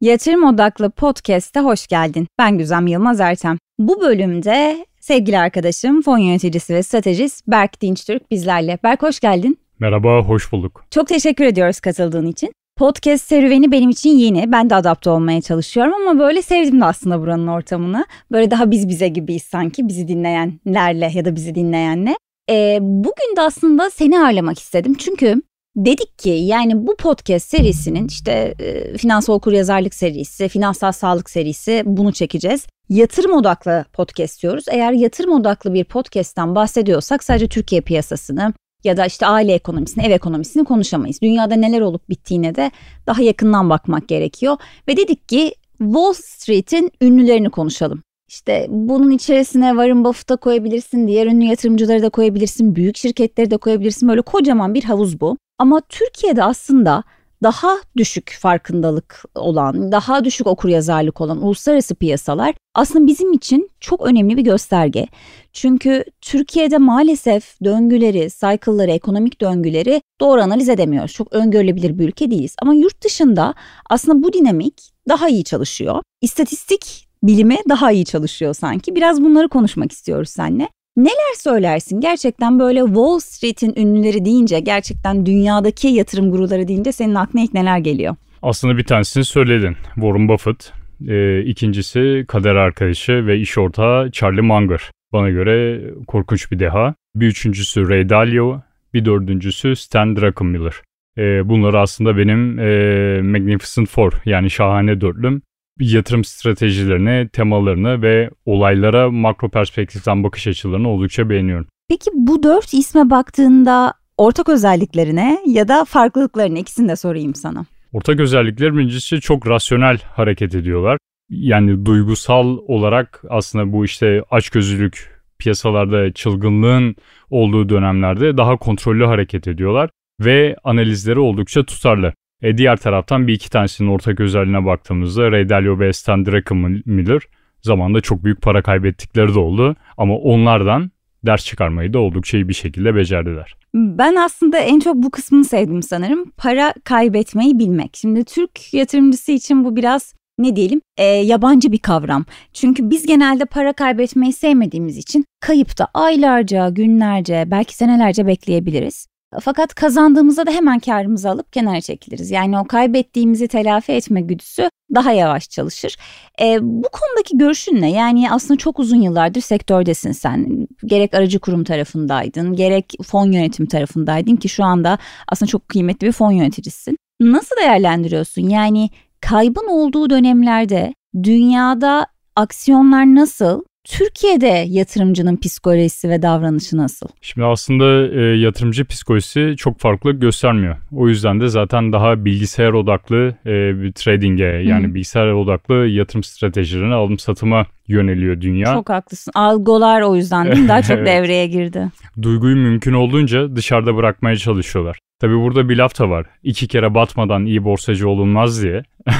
Yatırım Odaklı Podcast'e hoş geldin. Ben Güzem Yılmaz Ertem. Bu bölümde sevgili arkadaşım, fon yöneticisi ve stratejist Berk Dinçtürk bizlerle. Berk hoş geldin. Merhaba, hoş bulduk. Çok teşekkür ediyoruz katıldığın için. Podcast serüveni benim için yeni. Ben de adapte olmaya çalışıyorum ama böyle sevdim de aslında buranın ortamını. Böyle daha biz bize gibiyiz sanki bizi dinleyenlerle ya da bizi dinleyenle. Ee, bugün de aslında seni ağırlamak istedim. Çünkü Dedik ki yani bu podcast serisinin işte e, finansal okuryazarlık serisi, finansal sağlık serisi bunu çekeceğiz. Yatırım odaklı podcast diyoruz. Eğer yatırım odaklı bir podcast'ten bahsediyorsak sadece Türkiye piyasasını ya da işte aile ekonomisini, ev ekonomisini konuşamayız. Dünyada neler olup bittiğine de daha yakından bakmak gerekiyor. Ve dedik ki Wall Street'in ünlülerini konuşalım. İşte bunun içerisine Warren Buffett'ı koyabilirsin, diğer ünlü yatırımcıları da koyabilirsin, büyük şirketleri de koyabilirsin. Böyle kocaman bir havuz bu. Ama Türkiye'de aslında daha düşük farkındalık olan, daha düşük okuryazarlık olan uluslararası piyasalar aslında bizim için çok önemli bir gösterge. Çünkü Türkiye'de maalesef döngüleri, cycle'ları, ekonomik döngüleri doğru analiz edemiyoruz. Çok öngörülebilir bir ülke değiliz. Ama yurt dışında aslında bu dinamik daha iyi çalışıyor. İstatistik bilimi daha iyi çalışıyor sanki. Biraz bunları konuşmak istiyoruz seninle. Neler söylersin? Gerçekten böyle Wall Street'in ünlüleri deyince, gerçekten dünyadaki yatırım guruları deyince senin aklına ilk neler geliyor? Aslında bir tanesini söyledin. Warren Buffett. E, ikincisi kader arkadaşı ve iş ortağı Charlie Munger. Bana göre korkunç bir deha. Bir üçüncüsü Ray Dalio. Bir dördüncüsü Stan Druckenmiller. E, bunlar aslında benim e, Magnificent Four yani şahane dörtlüm yatırım stratejilerini, temalarını ve olaylara makro perspektiften bakış açılarını oldukça beğeniyorum. Peki bu dört isme baktığında ortak özelliklerine ya da farklılıklarını ikisini de sorayım sana. Ortak özellikler birincisi çok rasyonel hareket ediyorlar. Yani duygusal olarak aslında bu işte açgözlülük piyasalarda çılgınlığın olduğu dönemlerde daha kontrollü hareket ediyorlar ve analizleri oldukça tutarlı. E, diğer taraftan bir iki tanesinin ortak özelliğine baktığımızda Ray Dalio ve Stan Druckenmiller zamanında çok büyük para kaybettikleri de oldu. Ama onlardan ders çıkarmayı da oldukça iyi bir şekilde becerdiler. Ben aslında en çok bu kısmını sevdim sanırım. Para kaybetmeyi bilmek. Şimdi Türk yatırımcısı için bu biraz ne diyelim e, yabancı bir kavram. Çünkü biz genelde para kaybetmeyi sevmediğimiz için kayıpta aylarca, günlerce, belki senelerce bekleyebiliriz. Fakat kazandığımızda da hemen karımızı alıp kenara çekiliriz. Yani o kaybettiğimizi telafi etme güdüsü daha yavaş çalışır. E, bu konudaki görüşün ne? Yani aslında çok uzun yıllardır sektördesin sen. Gerek aracı kurum tarafındaydın, gerek fon yönetim tarafındaydın ki şu anda aslında çok kıymetli bir fon yöneticisisin. Nasıl değerlendiriyorsun? Yani kaybın olduğu dönemlerde dünyada aksiyonlar nasıl Türkiye'de yatırımcının psikolojisi ve davranışı nasıl? Şimdi aslında e, yatırımcı psikolojisi çok farklı göstermiyor. O yüzden de zaten daha bilgisayar odaklı e, bir trading'e yani hmm. bilgisayar odaklı yatırım stratejilerine alım satıma yöneliyor dünya. Çok haklısın. Algolar o yüzden değil mi? Daha çok evet. devreye girdi. Duyguyu mümkün olduğunca dışarıda bırakmaya çalışıyorlar. Tabi burada bir laf da var. İki kere batmadan iyi borsacı olunmaz diye.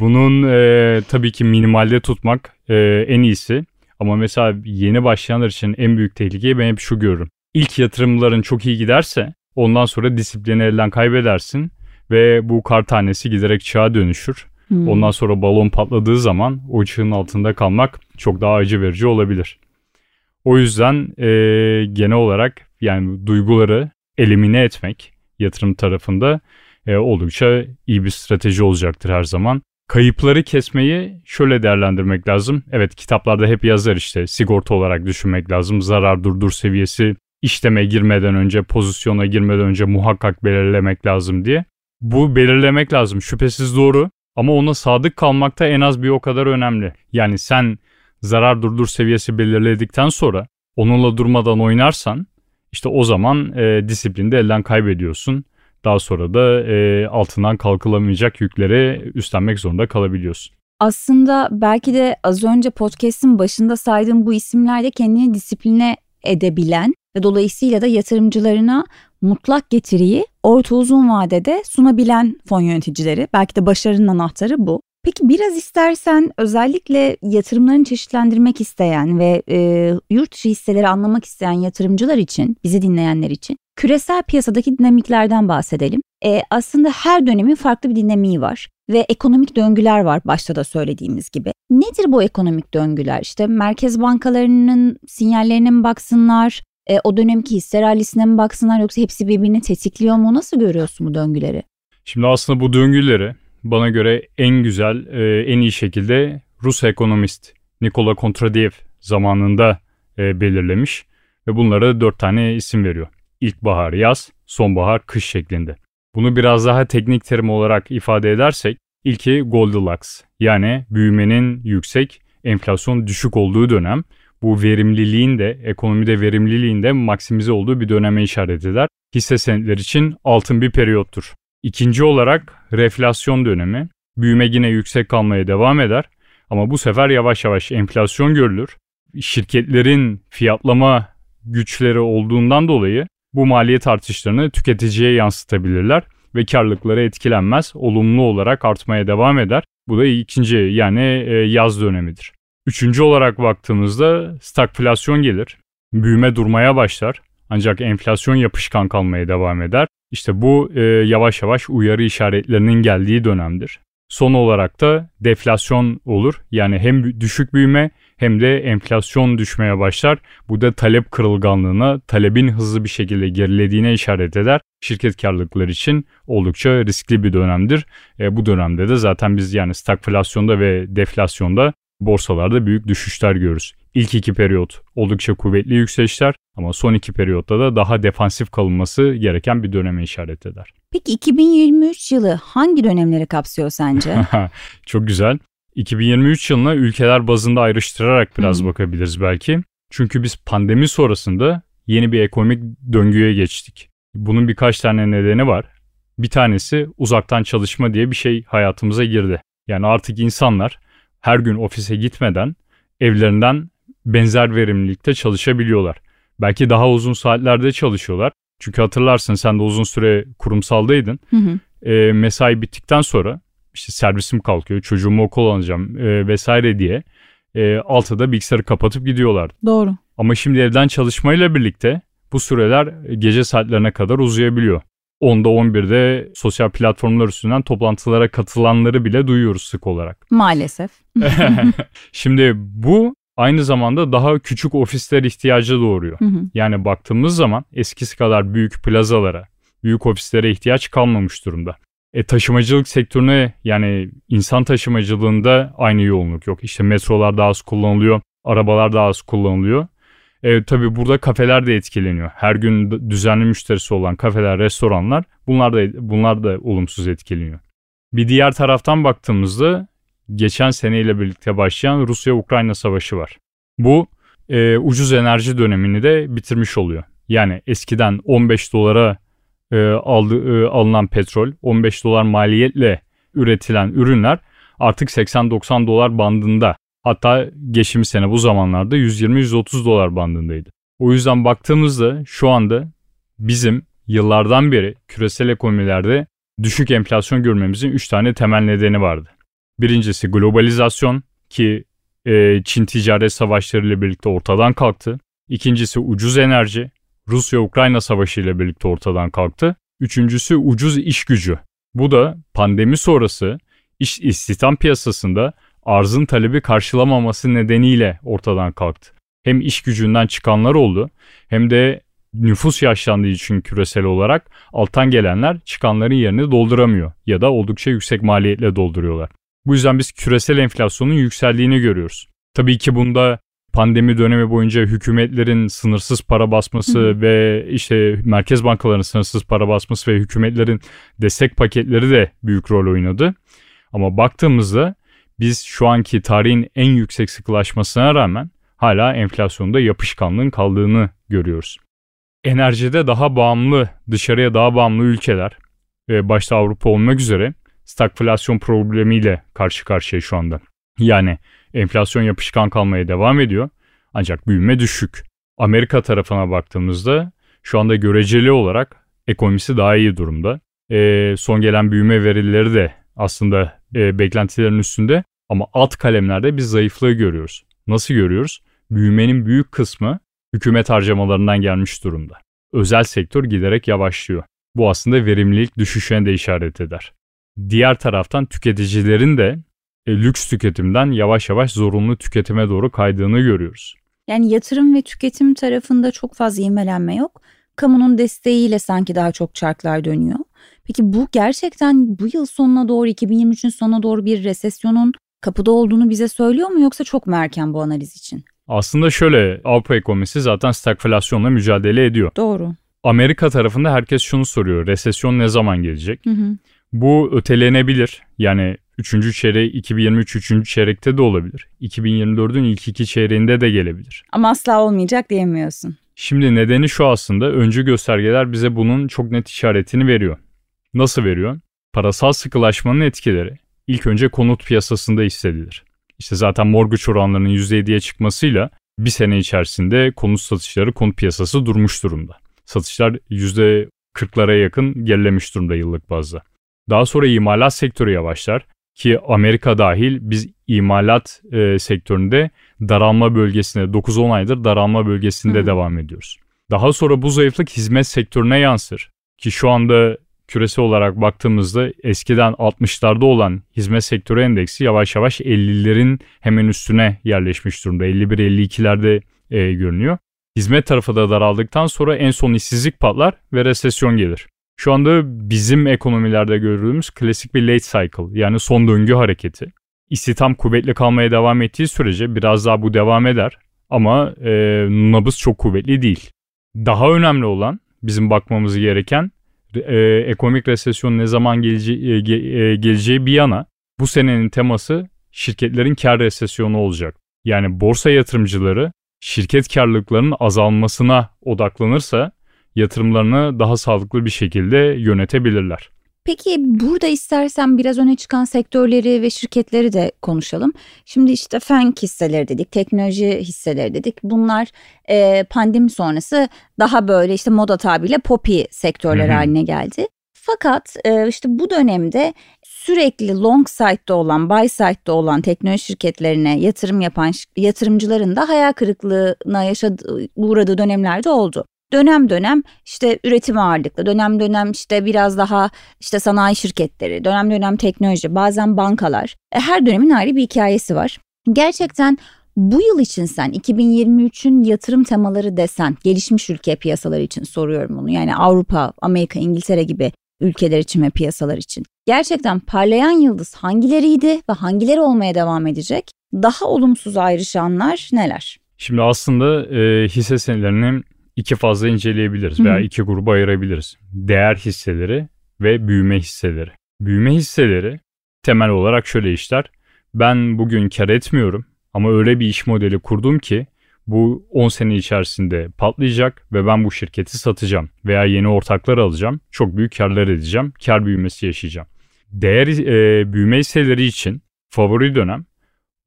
Bunun e, tabii ki minimalde tutmak e, en iyisi. Ama mesela yeni başlayanlar için en büyük tehlikeyi ben hep şu görürüm. İlk yatırımların çok iyi giderse ondan sonra disiplini elden kaybedersin ve bu kar tanesi giderek çığa dönüşür. Hmm. Ondan sonra balon patladığı zaman o çığın altında kalmak çok daha acı verici olabilir. O yüzden e, genel olarak yani duyguları elimine etmek yatırım tarafında e, oldukça iyi bir strateji olacaktır her zaman. Kayıpları kesmeyi şöyle değerlendirmek lazım. Evet kitaplarda hep yazar işte sigorta olarak düşünmek lazım. Zarar durdur seviyesi işleme girmeden önce, pozisyona girmeden önce muhakkak belirlemek lazım diye. Bu belirlemek lazım şüphesiz doğru ama ona sadık kalmak da en az bir o kadar önemli. Yani sen zarar durdur seviyesi belirledikten sonra onunla durmadan oynarsan işte o zaman e, disiplini de elden kaybediyorsun. Daha sonra da e, altından kalkılamayacak yükleri üstlenmek zorunda kalabiliyorsun. Aslında belki de az önce podcast'in başında saydığım bu isimler de kendini disipline edebilen ve dolayısıyla da yatırımcılarına mutlak getiriyi orta uzun vadede sunabilen fon yöneticileri. Belki de başarının anahtarı bu. Peki biraz istersen özellikle yatırımlarını çeşitlendirmek isteyen ve e, yurt dışı hisseleri anlamak isteyen yatırımcılar için, bizi dinleyenler için küresel piyasadaki dinamiklerden bahsedelim. E, aslında her dönemin farklı bir dinamiği var ve ekonomik döngüler var başta da söylediğimiz gibi. Nedir bu ekonomik döngüler? İşte merkez bankalarının sinyallerine mi baksınlar? E, o dönemki hisse rallisine mi baksınlar yoksa hepsi birbirini tetikliyor mu? Nasıl görüyorsun bu döngüleri? Şimdi aslında bu döngüleri bana göre en güzel, e, en iyi şekilde Rus ekonomist Nikola Kontradiev zamanında e, belirlemiş ve bunlara dört tane isim veriyor. İlkbahar, yaz, sonbahar, kış şeklinde. Bunu biraz daha teknik terim olarak ifade edersek ilki Goldilocks yani büyümenin yüksek, enflasyon düşük olduğu dönem. Bu verimliliğin de ekonomide verimliliğin de maksimize olduğu bir döneme işaret eder. Hisse senetler için altın bir periyottur. İkinci olarak reflasyon dönemi. Büyüme yine yüksek kalmaya devam eder ama bu sefer yavaş yavaş enflasyon görülür. Şirketlerin fiyatlama güçleri olduğundan dolayı bu maliyet artışlarını tüketiciye yansıtabilirler ve karlılıkları etkilenmez, olumlu olarak artmaya devam eder. Bu da ikinci yani e, yaz dönemidir. Üçüncü olarak baktığımızda stagflasyon gelir. Büyüme durmaya başlar ancak enflasyon yapışkan kalmaya devam eder. İşte bu e, yavaş yavaş uyarı işaretlerinin geldiği dönemdir. Son olarak da deflasyon olur. Yani hem düşük büyüme hem de enflasyon düşmeye başlar. Bu da talep kırılganlığına, talebin hızlı bir şekilde gerilediğine işaret eder. Şirket karlılıkları için oldukça riskli bir dönemdir. E, bu dönemde de zaten biz yani stagflasyonda ve deflasyonda borsalarda büyük düşüşler görürüz. İlk iki periyot oldukça kuvvetli yükselişler ama son iki periyotta da daha defansif kalınması gereken bir döneme işaret eder. Peki 2023 yılı hangi dönemleri kapsıyor sence? Çok güzel. 2023 yılına ülkeler bazında ayrıştırarak biraz hmm. bakabiliriz belki. Çünkü biz pandemi sonrasında yeni bir ekonomik döngüye geçtik. Bunun birkaç tane nedeni var. Bir tanesi uzaktan çalışma diye bir şey hayatımıza girdi. Yani artık insanlar her gün ofise gitmeden evlerinden benzer verimlilikte çalışabiliyorlar. Belki daha uzun saatlerde çalışıyorlar. Çünkü hatırlarsın sen de uzun süre kurumsaldaydın. Hı hı. E, mesai bittikten sonra işte servisim kalkıyor, çocuğumu okul alacağım e, vesaire diye e, 6'da bilgisayarı kapatıp gidiyorlar. Doğru. Ama şimdi evden çalışmayla birlikte bu süreler gece saatlerine kadar uzayabiliyor. 10'da 11'de sosyal platformlar üstünden toplantılara katılanları bile duyuyoruz sık olarak. Maalesef. Şimdi bu aynı zamanda daha küçük ofisler ihtiyacı doğuruyor. Hı hı. Yani baktığımız zaman eskisi kadar büyük plazalara, büyük ofislere ihtiyaç kalmamış durumda. E, taşımacılık sektörüne yani insan taşımacılığında aynı yoğunluk yok. İşte metrolar daha az kullanılıyor, arabalar daha az kullanılıyor. E, tabii burada kafeler de etkileniyor. Her gün düzenli müşterisi olan kafeler, restoranlar bunlar da bunlar da olumsuz etkileniyor. Bir diğer taraftan baktığımızda geçen seneyle birlikte başlayan Rusya-Ukrayna savaşı var. Bu e, ucuz enerji dönemini de bitirmiş oluyor. Yani eskiden 15 dolara e, aldı, e, alınan petrol, 15 dolar maliyetle üretilen ürünler artık 80-90 dolar bandında. Hatta geçmiş sene bu zamanlarda 120-130 dolar bandındaydı. O yüzden baktığımızda şu anda bizim yıllardan beri küresel ekonomilerde düşük enflasyon görmemizin 3 tane temel nedeni vardı. Birincisi globalizasyon ki e, Çin ticaret savaşları ile birlikte ortadan kalktı. İkincisi ucuz enerji. Rusya-Ukrayna savaşı ile birlikte ortadan kalktı. Üçüncüsü ucuz iş gücü. Bu da pandemi sonrası iş istihdam piyasasında arzın talebi karşılamaması nedeniyle ortadan kalktı. Hem iş gücünden çıkanlar oldu hem de nüfus yaşlandığı için küresel olarak alttan gelenler çıkanların yerini dolduramıyor ya da oldukça yüksek maliyetle dolduruyorlar. Bu yüzden biz küresel enflasyonun yükseldiğini görüyoruz. Tabii ki bunda pandemi dönemi boyunca hükümetlerin sınırsız para basması Hı. ve işte merkez bankalarının sınırsız para basması ve hükümetlerin destek paketleri de büyük rol oynadı. Ama baktığımızda biz şu anki tarihin en yüksek sıkılaşmasına rağmen hala enflasyonda yapışkanlığın kaldığını görüyoruz. Enerjide daha bağımlı, dışarıya daha bağımlı ülkeler ve başta Avrupa olmak üzere stagflasyon problemiyle karşı karşıya şu anda. Yani enflasyon yapışkan kalmaya devam ediyor ancak büyüme düşük. Amerika tarafına baktığımızda şu anda göreceli olarak ekonomisi daha iyi durumda. E, son gelen büyüme verileri de aslında e, beklentilerin üstünde ama alt kalemlerde biz zayıflığı görüyoruz. Nasıl görüyoruz? Büyümenin büyük kısmı hükümet harcamalarından gelmiş durumda. özel sektör giderek yavaşlıyor. Bu aslında verimlilik düşüşüne de işaret eder. Diğer taraftan tüketicilerin de e, lüks tüketimden yavaş yavaş zorunlu tüketime doğru kaydığını görüyoruz. Yani yatırım ve tüketim tarafında çok fazla ivmelenme yok. Kamunun desteğiyle sanki daha çok çarklar dönüyor. Peki bu gerçekten bu yıl sonuna doğru 2023'ün sonuna doğru bir resesyonun kapıda olduğunu bize söylüyor mu yoksa çok mu erken bu analiz için? Aslında şöyle Avrupa ekonomisi zaten stagflasyonla mücadele ediyor. Doğru. Amerika tarafında herkes şunu soruyor. Resesyon ne zaman gelecek? Hı hı. Bu ötelenebilir. Yani 3. çeyreği 2023 3. çeyrekte de olabilir. 2024'ün ilk iki çeyreğinde de gelebilir. Ama asla olmayacak diyemiyorsun. Şimdi nedeni şu aslında öncü göstergeler bize bunun çok net işaretini veriyor. Nasıl veriyor? Parasal sıkılaşmanın etkileri ilk önce konut piyasasında hissedilir. İşte zaten mortgage oranlarının %7'ye çıkmasıyla bir sene içerisinde konut satışları konut piyasası durmuş durumda. Satışlar %40'lara yakın gerilemiş durumda yıllık bazda. Daha sonra imalat sektörü yavaşlar ki Amerika dahil biz imalat e, sektöründe daralma bölgesinde 9-10 aydır daralma bölgesinde Hı. devam ediyoruz. Daha sonra bu zayıflık hizmet sektörüne yansır ki şu anda küresel olarak baktığımızda eskiden 60'larda olan hizmet sektörü endeksi yavaş yavaş 50'lerin hemen üstüne yerleşmiş durumda. 51-52'lerde e, görünüyor. Hizmet tarafı da daraldıktan sonra en son işsizlik patlar ve resesyon gelir. Şu anda bizim ekonomilerde gördüğümüz klasik bir late cycle yani son döngü hareketi. İstihdam kuvvetli kalmaya devam ettiği sürece biraz daha bu devam eder ama e, nabız çok kuvvetli değil. Daha önemli olan bizim bakmamız gereken e, ekonomik resesyon ne zaman geleceği, e, e, geleceği bir yana bu senenin teması şirketlerin kar resesyonu olacak. Yani borsa yatırımcıları şirket karlılıklarının azalmasına odaklanırsa yatırımlarını daha sağlıklı bir şekilde yönetebilirler. Peki burada istersen biraz öne çıkan sektörleri ve şirketleri de konuşalım. Şimdi işte fen hisseleri dedik, teknoloji hisseleri dedik. Bunlar e, pandemi sonrası daha böyle işte moda tabiriyle poppy sektörler Hı-hı. haline geldi. Fakat e, işte bu dönemde sürekli long side'da olan, buy side'da olan teknoloji şirketlerine yatırım yapan yatırımcıların da hayal kırıklığına yaşadığı, uğradığı dönemlerde oldu dönem dönem işte üretim ağırlıklı, dönem dönem işte biraz daha işte sanayi şirketleri, dönem dönem teknoloji, bazen bankalar. E, her dönemin ayrı bir hikayesi var. Gerçekten bu yıl için sen 2023'ün yatırım temaları desen gelişmiş ülke piyasaları için soruyorum bunu. Yani Avrupa, Amerika, İngiltere gibi ülkeler için ve piyasalar için. Gerçekten parlayan yıldız hangileriydi ve hangileri olmaya devam edecek? Daha olumsuz ayrışanlar neler? Şimdi aslında e, hisse senetlerinin iki fazla inceleyebiliriz veya iki gruba ayırabiliriz. Değer hisseleri ve büyüme hisseleri. Büyüme hisseleri temel olarak şöyle işler. Ben bugün kar etmiyorum ama öyle bir iş modeli kurdum ki bu 10 sene içerisinde patlayacak ve ben bu şirketi satacağım veya yeni ortaklar alacağım. Çok büyük karlar edeceğim. Kar büyümesi yaşayacağım. Değer e, büyüme hisseleri için favori dönem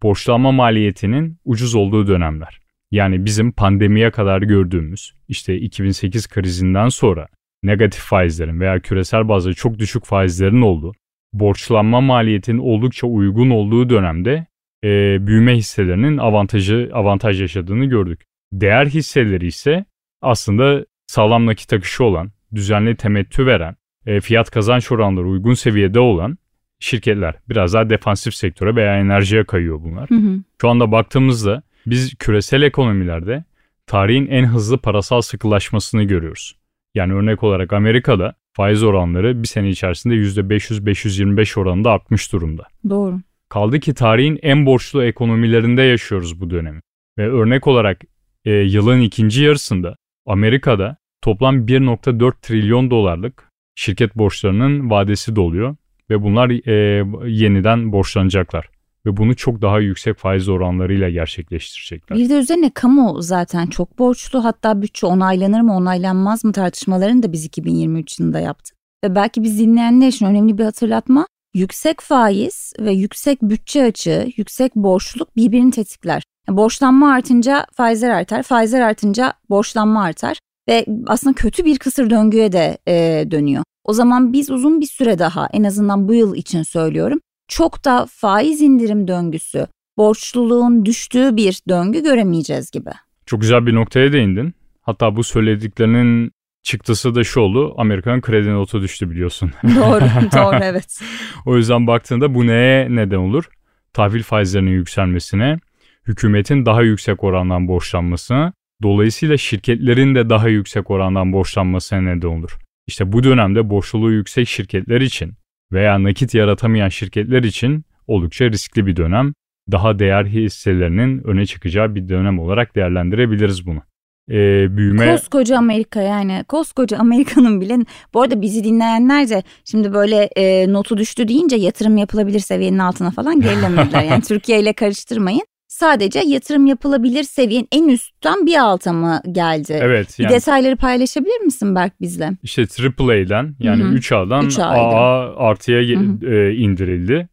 borçlanma maliyetinin ucuz olduğu dönemler. Yani bizim pandemiye kadar gördüğümüz işte 2008 krizinden sonra negatif faizlerin veya küresel bazda çok düşük faizlerin olduğu, borçlanma maliyetinin oldukça uygun olduğu dönemde e, büyüme hisselerinin avantajı avantaj yaşadığını gördük. Değer hisseleri ise aslında sağlam nakit akışı olan, düzenli temettü veren, e, fiyat kazanç oranları uygun seviyede olan şirketler. Biraz daha defansif sektöre veya enerjiye kayıyor bunlar. Hı hı. Şu anda baktığımızda biz küresel ekonomilerde tarihin en hızlı parasal sıkılaşmasını görüyoruz. Yani örnek olarak Amerika'da faiz oranları bir sene içerisinde %500-525 oranında artmış durumda. Doğru. Kaldı ki tarihin en borçlu ekonomilerinde yaşıyoruz bu dönemi. Ve örnek olarak e, yılın ikinci yarısında Amerika'da toplam 1.4 trilyon dolarlık şirket borçlarının vadesi doluyor ve bunlar e, yeniden borçlanacaklar ve bunu çok daha yüksek faiz oranlarıyla gerçekleştirecekler. Bir de üzerine kamu zaten çok borçlu hatta bütçe onaylanır mı onaylanmaz mı tartışmalarını da biz 2023 yılında yaptık. Ve belki biz dinleyenler için önemli bir hatırlatma yüksek faiz ve yüksek bütçe açığı, yüksek borçluluk birbirini tetikler. Yani borçlanma artınca faizler artar, faizler artınca borçlanma artar ve aslında kötü bir kısır döngüye de e, dönüyor. O zaman biz uzun bir süre daha en azından bu yıl için söylüyorum çok da faiz indirim döngüsü, borçluluğun düştüğü bir döngü göremeyeceğiz gibi. Çok güzel bir noktaya değindin. Hatta bu söylediklerinin Çıktısı da şu oldu. Amerikan kredi notu düştü biliyorsun. doğru, doğru evet. o yüzden baktığında bu neye neden olur? Tahvil faizlerinin yükselmesine, hükümetin daha yüksek orandan borçlanmasına, dolayısıyla şirketlerin de daha yüksek orandan borçlanmasına neden olur. İşte bu dönemde borçluluğu yüksek şirketler için veya nakit yaratamayan şirketler için oldukça riskli bir dönem. Daha değer hisselerinin öne çıkacağı bir dönem olarak değerlendirebiliriz bunu e, büyüme... Koskoca Amerika yani koskoca Amerika'nın bile bu arada bizi dinleyenler de şimdi böyle e, notu düştü deyince yatırım yapılabilir seviyenin altına falan gerilemediler. yani Türkiye ile karıştırmayın. Sadece yatırım yapılabilir seviyenin en üstten bir alta mı geldi? Evet. Yani, bir detayları paylaşabilir misin Berk bizle? İşte AAA'den yani Hı-hı. 3A'dan 3 AA artıya e, indirildi.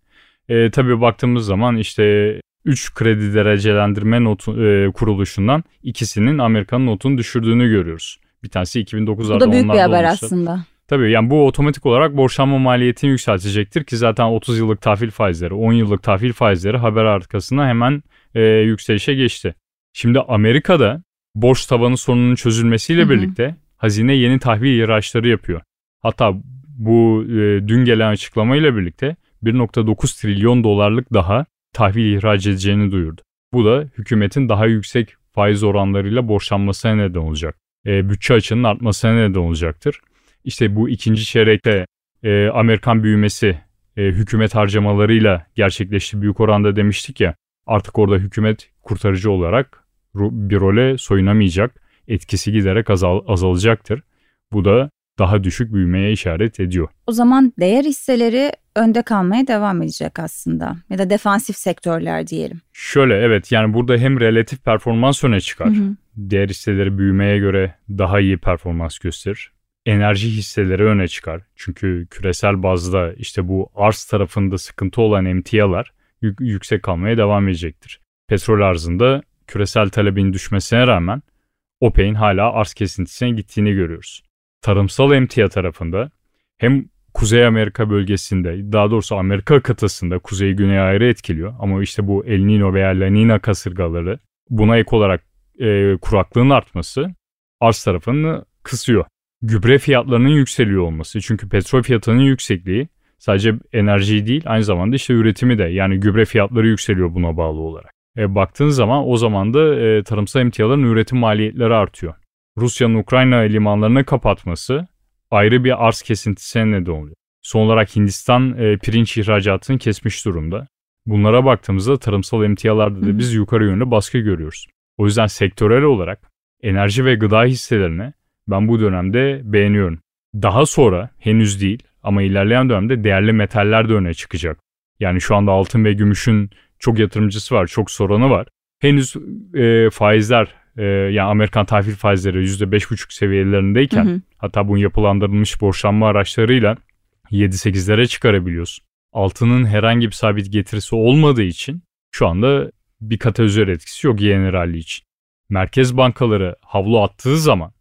E, tabii baktığımız zaman işte 3 kredi derecelendirme notu, e, kuruluşundan ikisinin Amerika'nın notunu düşürdüğünü görüyoruz. Bir tanesi 2009'larda Bu da büyük bir haber olmuştu. aslında. Tabii yani bu otomatik olarak borçlanma maliyetini yükseltecektir ki zaten 30 yıllık tahvil faizleri, 10 yıllık tahvil faizleri haber arkasında hemen e, yükselişe geçti. Şimdi Amerika'da borç tavanı sorununun çözülmesiyle Hı-hı. birlikte hazine yeni tahvil ihraçları yapıyor. Hatta bu e, dün gelen açıklamayla birlikte 1.9 trilyon dolarlık daha tahvil ihraç edeceğini duyurdu. Bu da hükümetin daha yüksek faiz oranlarıyla borçlanmasına neden olacak. E, bütçe açığının artmasına neden olacaktır. İşte bu ikinci çeyrekte e, Amerikan büyümesi e, hükümet harcamalarıyla gerçekleşti büyük oranda demiştik ya. Artık orada hükümet kurtarıcı olarak bir role soyunamayacak. Etkisi giderek azal, azalacaktır. Bu da daha düşük büyümeye işaret ediyor. O zaman değer hisseleri önde kalmaya devam edecek aslında ya da defansif sektörler diyelim. Şöyle evet yani burada hem relatif performans öne çıkar. Hı hı. Değer hisseleri büyümeye göre daha iyi performans gösterir. Enerji hisseleri öne çıkar. Çünkü küresel bazda işte bu arz tarafında sıkıntı olan emtialar yüksek kalmaya devam edecektir. Petrol arzında küresel talebin düşmesine rağmen OPEC'in hala arz kesintisine gittiğini görüyoruz tarımsal emtia tarafında hem Kuzey Amerika bölgesinde daha doğrusu Amerika kıtasında kuzey güney ayrı etkiliyor. Ama işte bu El Nino veya La Nina kasırgaları buna ek olarak e, kuraklığın artması arz tarafını kısıyor. Gübre fiyatlarının yükseliyor olması çünkü petrol fiyatının yüksekliği sadece enerji değil aynı zamanda işte üretimi de yani gübre fiyatları yükseliyor buna bağlı olarak. E, baktığın zaman o zaman da e, tarımsal emtiaların üretim maliyetleri artıyor. Rusya'nın Ukrayna limanlarını kapatması ayrı bir arz kesintisine neden oluyor. Son olarak Hindistan e, pirinç ihracatını kesmiş durumda. Bunlara baktığımızda tarımsal emtialarda da biz yukarı yönlü baskı görüyoruz. O yüzden sektörel olarak enerji ve gıda hisselerini ben bu dönemde beğeniyorum. Daha sonra henüz değil ama ilerleyen dönemde değerli metaller de öne çıkacak. Yani şu anda altın ve gümüşün çok yatırımcısı var, çok soranı var. Henüz e, faizler e, yani Amerikan tahvil faizleri %5,5 seviyelerindeyken hı hı. hatta bunun yapılandırılmış borçlanma araçlarıyla 7-8'lere çıkarabiliyorsun. Altının herhangi bir sabit getirisi olmadığı için şu anda bir katalizör etkisi yok yeni rally için. Merkez bankaları havlu attığı zaman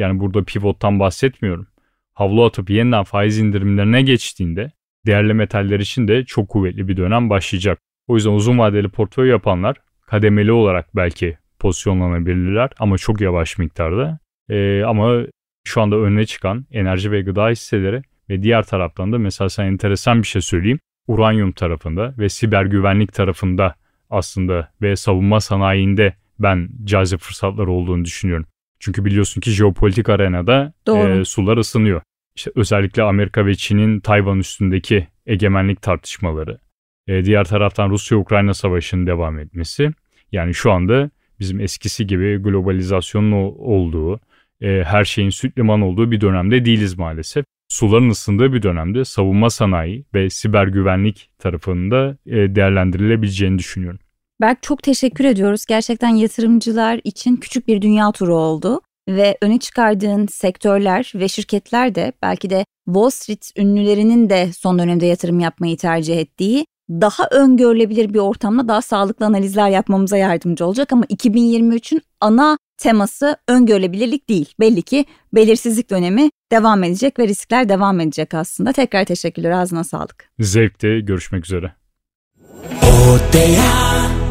yani burada pivottan bahsetmiyorum. Havlu atıp yeniden faiz indirimlerine geçtiğinde değerli metaller için de çok kuvvetli bir dönem başlayacak. O yüzden uzun vadeli portföy yapanlar kademeli olarak belki pozisyonlanabilirler ama çok yavaş miktarda. Ee, ama şu anda önüne çıkan enerji ve gıda hisseleri ve diğer taraftan da mesela sana enteresan bir şey söyleyeyim. Uranyum tarafında ve siber güvenlik tarafında aslında ve savunma sanayinde ben cazip fırsatlar olduğunu düşünüyorum. Çünkü biliyorsun ki jeopolitik arenada e, sular ısınıyor. İşte özellikle Amerika ve Çin'in Tayvan üstündeki egemenlik tartışmaları. E, diğer taraftan Rusya-Ukrayna savaşının devam etmesi. Yani şu anda bizim eskisi gibi globalizasyonun olduğu, e, her şeyin süt liman olduğu bir dönemde değiliz maalesef. Suların ısındığı bir dönemde savunma sanayi ve siber güvenlik tarafında e, değerlendirilebileceğini düşünüyorum. Berk çok teşekkür ediyoruz. Gerçekten yatırımcılar için küçük bir dünya turu oldu ve öne çıkardığın sektörler ve şirketler de belki de Wall Street ünlülerinin de son dönemde yatırım yapmayı tercih ettiği daha öngörülebilir bir ortamda daha sağlıklı analizler yapmamıza yardımcı olacak ama 2023'ün ana teması öngörülebilirlik değil. Belli ki belirsizlik dönemi devam edecek ve riskler devam edecek aslında. Tekrar teşekkürler ağzına sağlık. Zevkte görüşmek üzere. Odea.